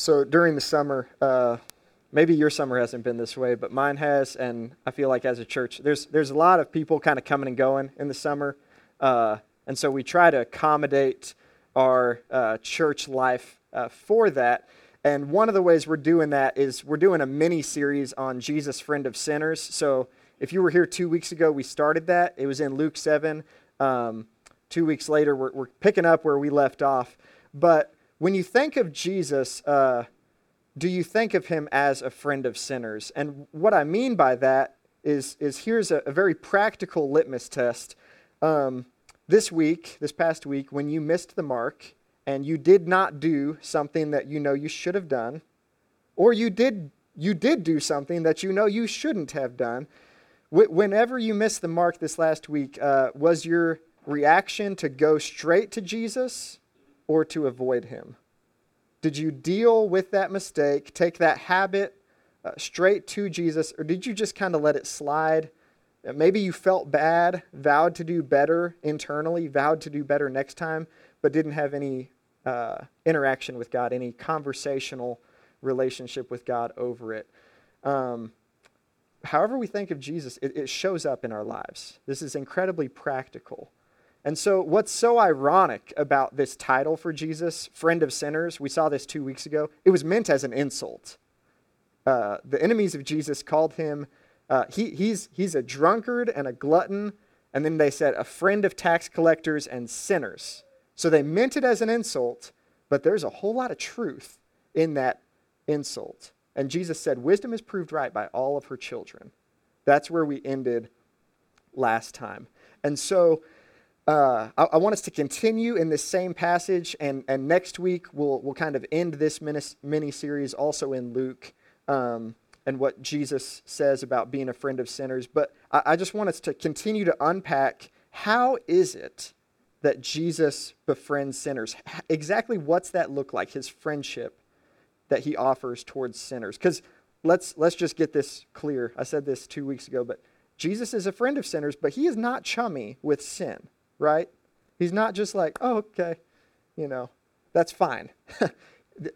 So during the summer, uh, maybe your summer hasn't been this way, but mine has, and I feel like as a church, there's there's a lot of people kind of coming and going in the summer, uh, and so we try to accommodate our uh, church life uh, for that. And one of the ways we're doing that is we're doing a mini series on Jesus, friend of sinners. So if you were here two weeks ago, we started that. It was in Luke seven. Um, two weeks later, we're, we're picking up where we left off, but when you think of Jesus, uh, do you think of him as a friend of sinners? And what I mean by that is, is here's a, a very practical litmus test. Um, this week, this past week, when you missed the mark and you did not do something that you know you should have done, or you did, you did do something that you know you shouldn't have done, whenever you missed the mark this last week, uh, was your reaction to go straight to Jesus or to avoid him? Did you deal with that mistake, take that habit uh, straight to Jesus, or did you just kind of let it slide? Uh, maybe you felt bad, vowed to do better internally, vowed to do better next time, but didn't have any uh, interaction with God, any conversational relationship with God over it. Um, however, we think of Jesus, it, it shows up in our lives. This is incredibly practical. And so, what's so ironic about this title for Jesus, Friend of Sinners, we saw this two weeks ago, it was meant as an insult. Uh, the enemies of Jesus called him, uh, he, he's, he's a drunkard and a glutton, and then they said, a friend of tax collectors and sinners. So they meant it as an insult, but there's a whole lot of truth in that insult. And Jesus said, Wisdom is proved right by all of her children. That's where we ended last time. And so, uh, I, I, want us to continue in this same passage, and, and next week we'll, we'll kind of end this mini series also in Luke um, and what Jesus says about being a friend of sinners. But I, I just want us to continue to unpack how is it that Jesus befriends sinners? Exactly what's that look like, his friendship that he offers towards sinners? Because let's, let's just get this clear. I said this two weeks ago, but Jesus is a friend of sinners, but he is not chummy with sin right? He's not just like, oh, okay, you know, that's fine.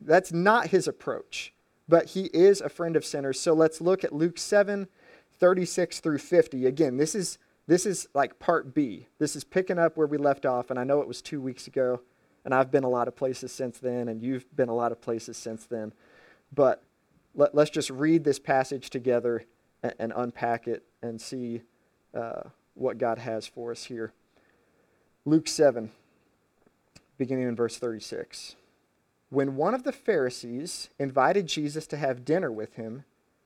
that's not his approach. But he is a friend of sinners. So let's look at Luke 7, 36 through 50. Again, this is this is like part B. This is picking up where we left off, and I know it was two weeks ago, and I've been a lot of places since then, and you've been a lot of places since then. But let, us just read this passage together and, and unpack it and see uh, what God has for us here. Luke 7, beginning in verse 36. When one of the Pharisees invited Jesus to have dinner with him,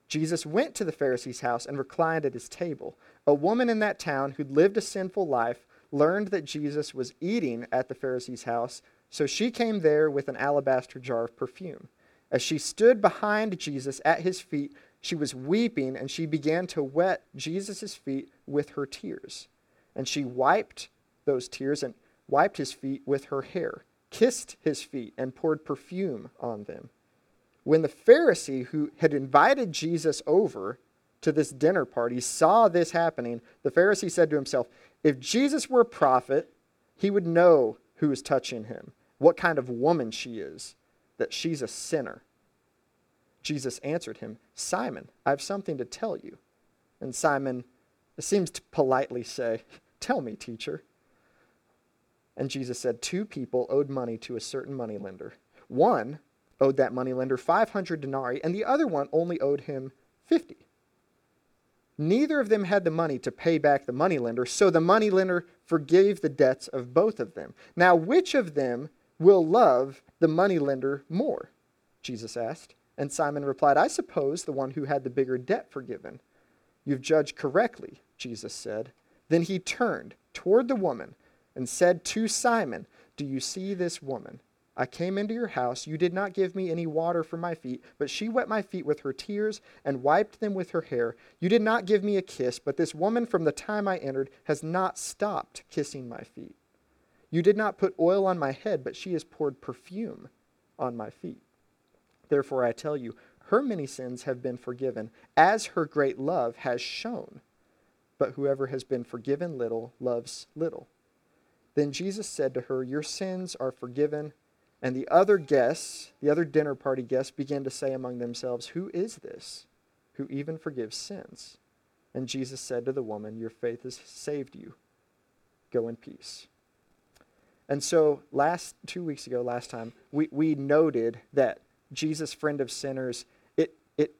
Jesus went to the Pharisee's house and reclined at his table. A woman in that town who'd lived a sinful life learned that Jesus was eating at the Pharisee's house, so she came there with an alabaster jar of perfume. As she stood behind Jesus at his feet, she was weeping and she began to wet Jesus' feet with her tears. And she wiped those tears and wiped his feet with her hair, kissed his feet, and poured perfume on them. When the Pharisee who had invited Jesus over to this dinner party saw this happening, the Pharisee said to himself, If Jesus were a prophet, he would know who is touching him, what kind of woman she is, that she's a sinner. Jesus answered him, Simon, I have something to tell you. And Simon seems to politely say, Tell me, teacher. And Jesus said, Two people owed money to a certain moneylender. One owed that moneylender 500 denarii, and the other one only owed him 50. Neither of them had the money to pay back the moneylender, so the moneylender forgave the debts of both of them. Now, which of them will love the moneylender more? Jesus asked. And Simon replied, I suppose the one who had the bigger debt forgiven. You've judged correctly, Jesus said. Then he turned toward the woman and said to Simon, Do you see this woman? I came into your house. You did not give me any water for my feet, but she wet my feet with her tears and wiped them with her hair. You did not give me a kiss, but this woman from the time I entered has not stopped kissing my feet. You did not put oil on my head, but she has poured perfume on my feet. Therefore, I tell you, her many sins have been forgiven, as her great love has shown. But whoever has been forgiven little loves little. Then Jesus said to her, Your sins are forgiven. And the other guests, the other dinner party guests, began to say among themselves, Who is this who even forgives sins? And Jesus said to the woman, Your faith has saved you. Go in peace. And so, last two weeks ago, last time, we, we noted that Jesus, friend of sinners, it, it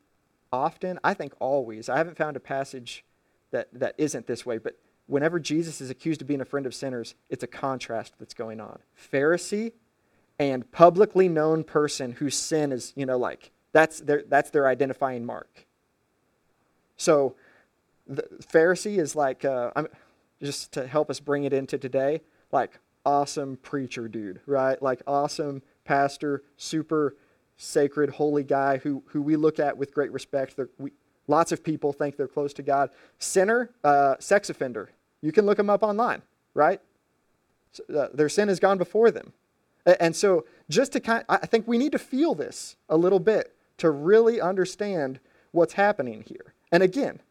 often, I think always, I haven't found a passage that, that isn't this way, but whenever Jesus is accused of being a friend of sinners, it's a contrast that's going on. Pharisee and publicly known person whose sin is, you know, like, that's their, that's their identifying mark. So, the Pharisee is like, uh, I'm, just to help us bring it into today, like, awesome preacher dude, right? Like, awesome pastor, super sacred, holy guy who, who we look at with great respect. We, lots of people think they're close to God. Sinner, uh, sex offender. You can look them up online, right? Uh, their sin has gone before them. And so, just to kind, I think we need to feel this a little bit to really understand what's happening here. And again,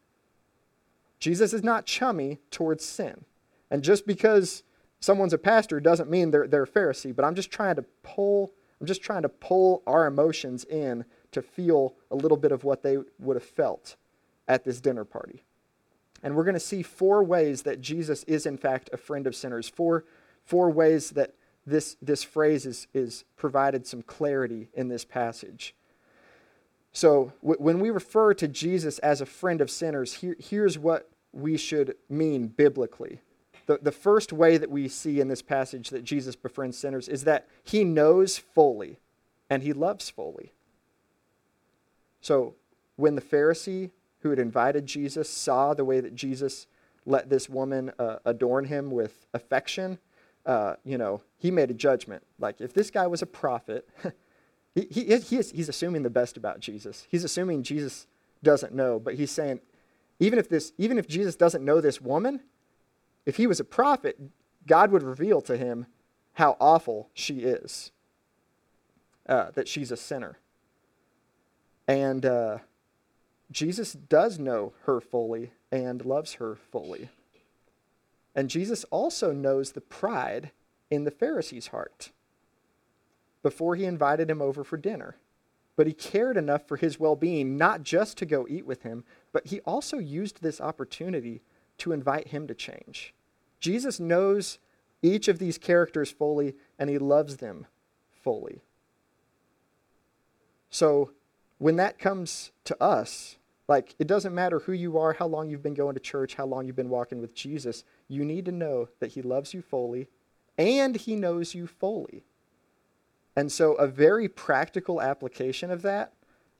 Jesus is not chummy towards sin. And just because someone's a pastor doesn't mean they're, they're a Pharisee, but I'm just trying to pull, I'm just trying to pull our emotions in to feel a little bit of what they would have felt at this dinner party. And we're going to see four ways that Jesus is, in fact, a friend of sinners. Four, four ways that this, this phrase is, is provided some clarity in this passage. So, w- when we refer to Jesus as a friend of sinners, here, here's what we should mean biblically. The, the first way that we see in this passage that Jesus befriends sinners is that he knows fully and he loves fully. So, when the Pharisee who had invited Jesus saw the way that Jesus let this woman uh, adorn him with affection, uh, you know, he made a judgment. Like, if this guy was a prophet, he, he, he is, he's assuming the best about Jesus. He's assuming Jesus doesn't know, but he's saying, even if, this, even if Jesus doesn't know this woman, if he was a prophet, God would reveal to him how awful she is, uh, that she's a sinner. And uh, Jesus does know her fully and loves her fully. And Jesus also knows the pride in the Pharisee's heart before he invited him over for dinner. But he cared enough for his well being not just to go eat with him, but he also used this opportunity to invite him to change. Jesus knows each of these characters fully, and he loves them fully. So when that comes to us, like, it doesn't matter who you are, how long you've been going to church, how long you've been walking with Jesus. You need to know that He loves you fully and He knows you fully. And so, a very practical application of that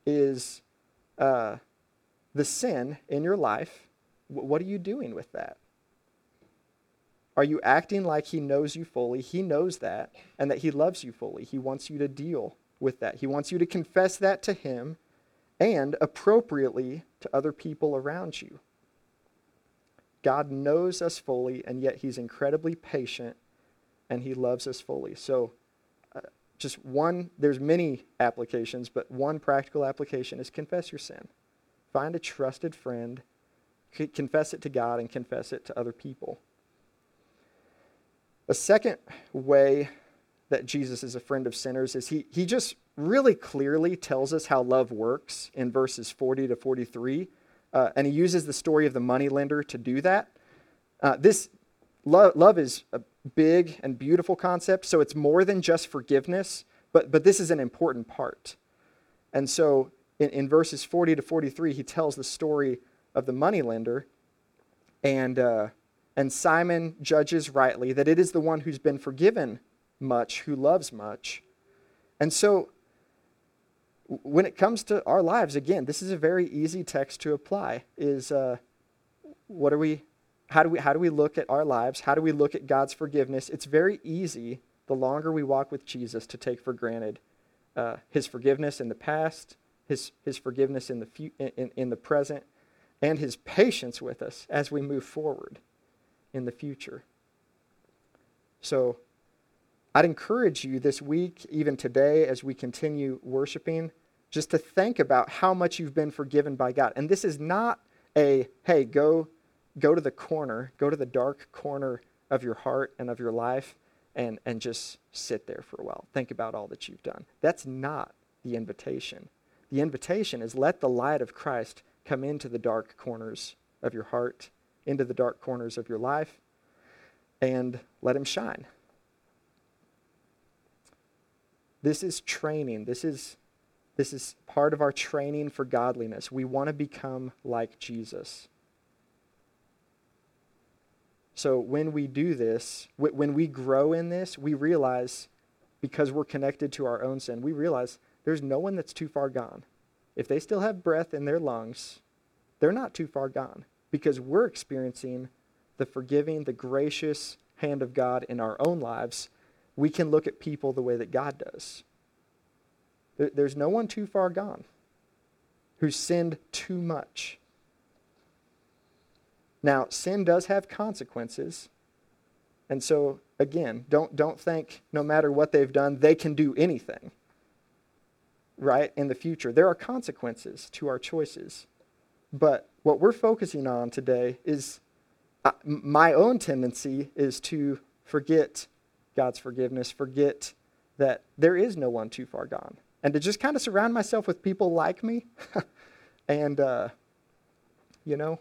is uh, the sin in your life. what are you doing with that? Are you acting like He knows you fully? He knows that, and that He loves you fully. He wants you to deal with that. He wants you to confess that to Him and appropriately to other people around you. God knows us fully, and yet He's incredibly patient and He loves us fully. So, uh, just one, there's many applications, but one practical application is confess your sin. Find a trusted friend, c- confess it to God, and confess it to other people. A second way that Jesus is a friend of sinners is he, he just really clearly tells us how love works in verses 40 to 43. Uh, and he uses the story of the moneylender to do that. Uh, this love, love is a big and beautiful concept, so it's more than just forgiveness, but, but this is an important part. And so in, in verses 40 to 43, he tells the story of the moneylender, and, uh, and Simon judges rightly that it is the one who's been forgiven much who loves much. And so when it comes to our lives, again, this is a very easy text to apply. Is uh, what are we? How do we? How do we look at our lives? How do we look at God's forgiveness? It's very easy. The longer we walk with Jesus, to take for granted uh, His forgiveness in the past, His His forgiveness in the fu- in, in the present, and His patience with us as we move forward in the future. So, I'd encourage you this week, even today, as we continue worshiping, just to think about how much you've been forgiven by God. And this is not a, hey, go, go to the corner, go to the dark corner of your heart and of your life and, and just sit there for a while. Think about all that you've done. That's not the invitation. The invitation is let the light of Christ come into the dark corners of your heart, into the dark corners of your life, and let him shine. This is training. This is, this is part of our training for godliness. We want to become like Jesus. So when we do this, when we grow in this, we realize, because we're connected to our own sin, we realize there's no one that's too far gone. If they still have breath in their lungs, they're not too far gone because we're experiencing the forgiving, the gracious hand of God in our own lives. We can look at people the way that God does. There's no one too far gone who sinned too much. Now, sin does have consequences. And so, again, don't, don't think no matter what they've done, they can do anything, right, in the future. There are consequences to our choices. But what we're focusing on today is uh, my own tendency is to forget God's forgiveness, forget that there is no one too far gone, and to just kind of surround myself with people like me and, uh, you know,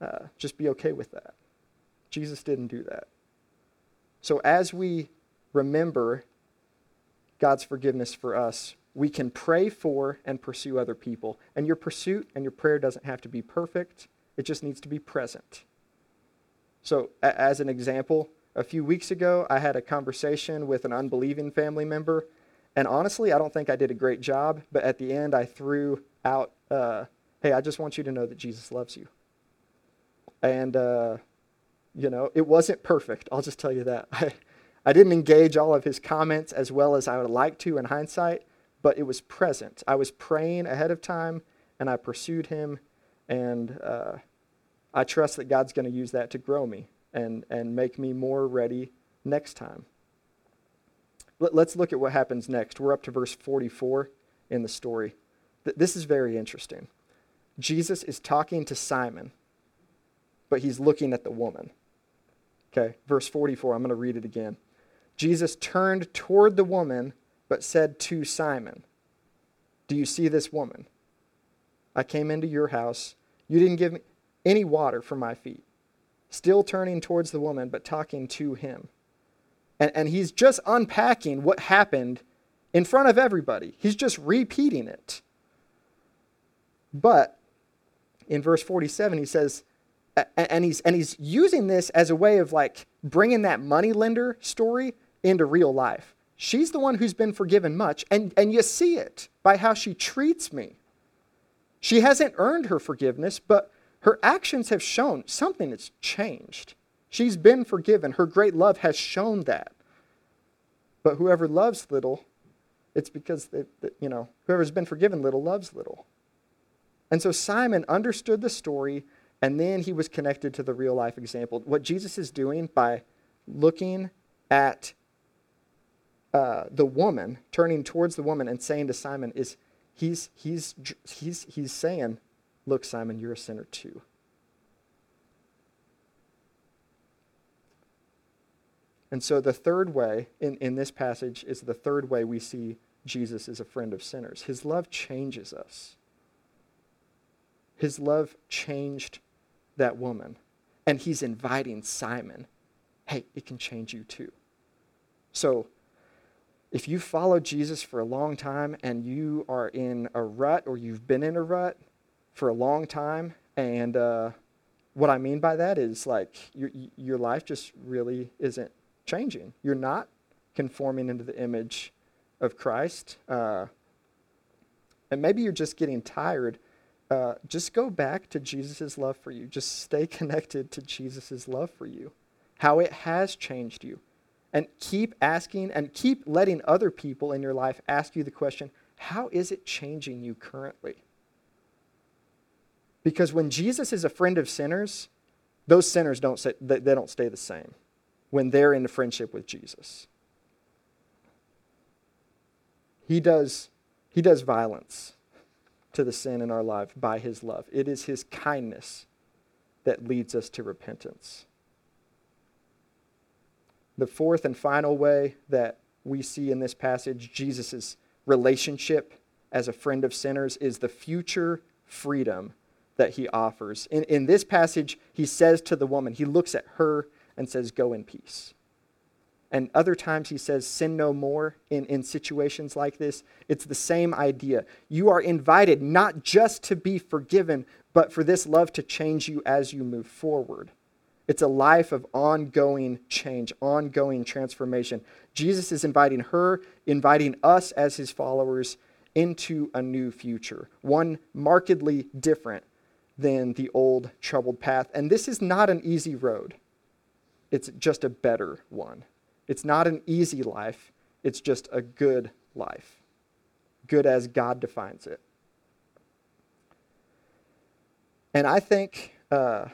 uh, just be okay with that. Jesus didn't do that. So as we remember God's forgiveness for us, we can pray for and pursue other people. And your pursuit and your prayer doesn't have to be perfect, it just needs to be present. So, as an example, a few weeks ago, I had a conversation with an unbelieving family member. And honestly, I don't think I did a great job, but at the end, I threw out, uh, hey, I just want you to know that Jesus loves you. And, uh, you know, it wasn't perfect. I'll just tell you that. I, I didn't engage all of his comments as well as I would like to in hindsight, but it was present. I was praying ahead of time and I pursued him, and uh, I trust that God's going to use that to grow me and, and make me more ready next time. Let, us look at what happens next. We're up to verse 44 in the story. Th- this is very interesting. Jesus is talking to Simon but he's looking at the woman. Okay, verse 44, I'm going to read it again. Jesus turned toward the woman, but said to Simon, Do you see this woman? I came into your house. You didn't give me any water for my feet. Still turning towards the woman, but talking to him. And, and he's just unpacking what happened in front of everybody. He's just repeating it. But in verse 47, he says, and he's and he's using this as a way of like bringing that money lender story into real life. She's the one who's been forgiven much, and, and you see it by how she treats me. She hasn't earned her forgiveness, but her actions have shown something has changed. She's been forgiven. Her great love has shown that. But whoever loves little, it's because, they, you know, whoever's been forgiven little loves little. And so Simon understood the story and then he was connected to the real life example. What Jesus is doing by looking at uh, the woman, turning towards the woman and saying to Simon, is he's, he's, he's, he's saying, Look, Simon, you're a sinner too. And so the third way in, in this passage is the third way we see Jesus is a friend of sinners. His love changes us. His love changed that woman. And he's inviting Simon, hey, it can change you too. So, if you follow Jesus for a long time and you are in a rut or you've been in a rut for a long time, and uh, what I mean by that is like your, your life just really isn't changing. You're not conforming into the image of Christ. Uh, and maybe you're just getting tired uh, just go back to Jesus' love for you. Just stay connected to Jesus' love for you, how it has changed you. And keep asking and keep letting other people in your life ask you the question how is it changing you currently? Because when Jesus is a friend of sinners, those sinners don't, say, they don't stay the same when they're in friendship with Jesus. He does, he does violence to the sin in our life by his love. It is his kindness that leads us to repentance. The fourth and final way that we see in this passage Jesus' relationship as a friend of sinners is the future freedom that he offers. In, in this passage, he says to the woman, he looks at her and says, Go in peace. And other times he says, Sin no more in, in situations like this. It's the same idea. You are invited not just to be forgiven, but for this love to change you as you move forward. It's a life of ongoing change, ongoing transformation. Jesus is inviting her, inviting us as his followers into a new future, one markedly different than the old troubled path. And this is not an easy road, it's just a better one. It's not an easy life, it's just a good life, good as God defines it. And I think uh,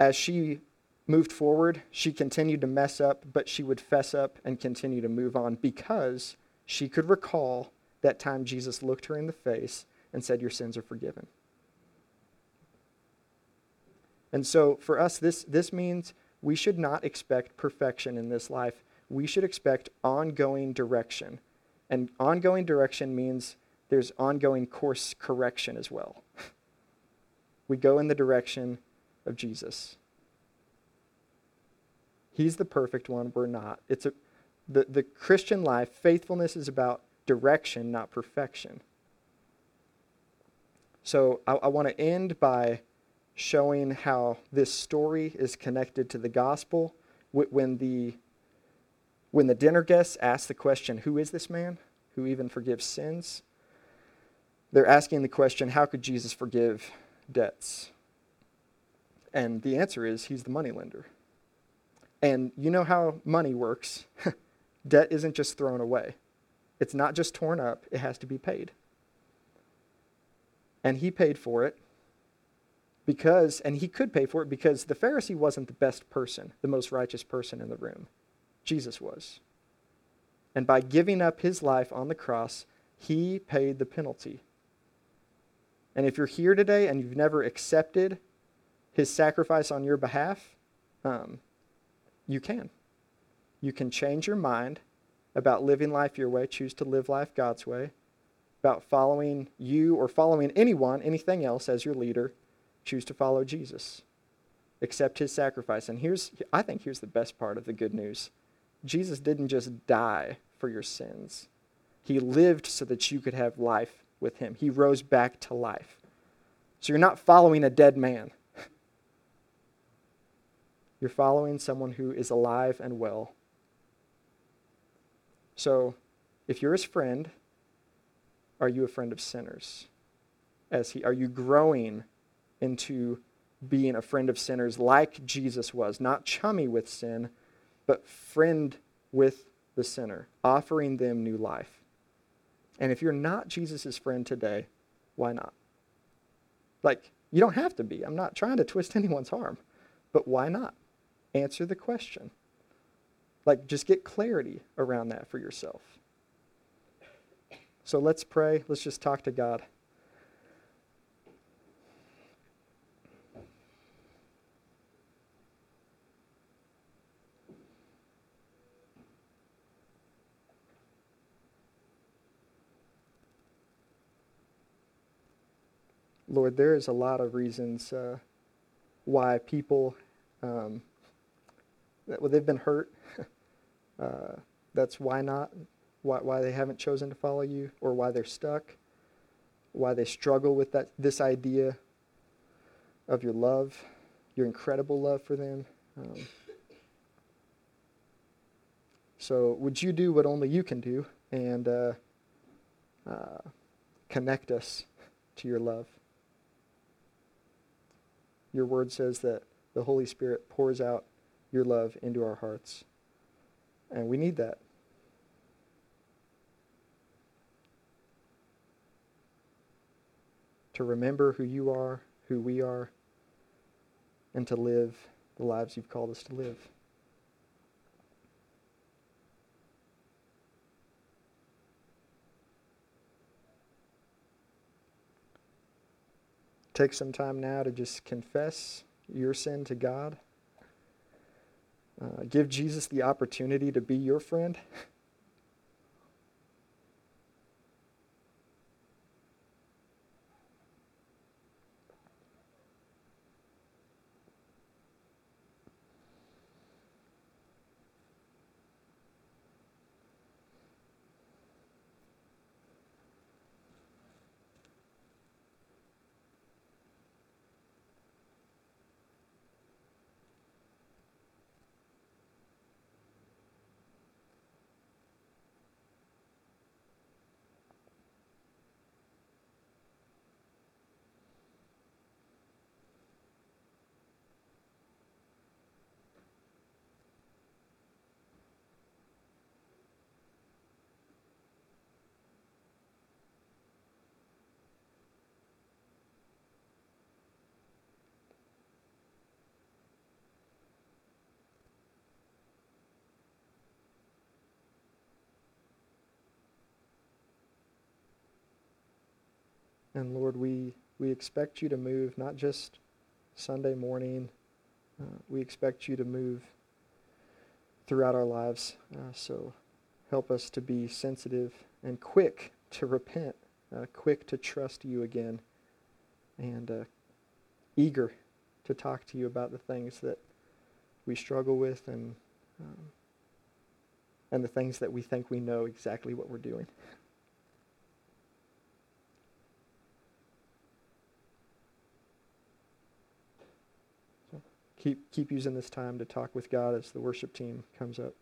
as she moved forward, she continued to mess up, but she would fess up and continue to move on because she could recall that time Jesus looked her in the face and said, Your sins are forgiven. And so for us, this, this means we should not expect perfection in this life. We should expect ongoing direction. And ongoing direction means there's ongoing course correction as well. we go in the direction of Jesus. He's the perfect one, we're not. It's a, the, the Christian life, faithfulness is about direction, not perfection. So I, I want to end by showing how this story is connected to the gospel. When the, when the dinner guests ask the question, Who is this man who even forgives sins? They're asking the question, How could Jesus forgive debts? And the answer is, He's the moneylender. And you know how money works debt isn't just thrown away, it's not just torn up, it has to be paid. And He paid for it because, and he could pay for it because the Pharisee wasn't the best person, the most righteous person in the room. Jesus was. And by giving up his life on the cross, he paid the penalty. And if you're here today and you've never accepted his sacrifice on your behalf, um, you can. You can change your mind about living life your way, choose to live life God's way, about following you or following anyone, anything else as your leader choose to follow Jesus, accept his sacrifice. And here's, I think here's the best part of the good news Jesus didn't just die for your sins, he lived so that you could have life with him. He rose back to life. So you're not following a dead man. You're following someone who is alive and well. So, if you're his friend, are you a friend of sinners? As he, are you growing into being a friend of sinners like Jesus was, not chummy with sin, but friend with the sinner, offering them new life. And if you're not Jesus' friend today, why not? Like, you don't have to be. I'm not trying to twist anyone's arm, but why not? Answer the question. Like, just get clarity around that for yourself. So let's pray. Let's just talk to God. Lord, there is a lot of reasons uh, why people, um, well, they've been hurt. uh, that's why not, why, why they haven't chosen to follow you, or why they're stuck, why they struggle with that, this idea of your love, your incredible love for them. Um, so, would you do what only you can do and uh, uh connect us to your love? Your word says that the Holy Spirit pours out your love into our hearts. And we need that. To remember who you are, who we are, and to live the lives you've called us to live. Take some time now to just confess your sin to God. Uh, give Jesus the opportunity to be your friend. And Lord, we, we expect you to move not just Sunday morning, uh, we expect you to move throughout our lives. Uh, so help us to be sensitive and quick to repent, uh, quick to trust you again, and uh, eager to talk to you about the things that we struggle with and, um, and the things that we think we know exactly what we're doing. Keep keep using this time to talk with God as the worship team comes up.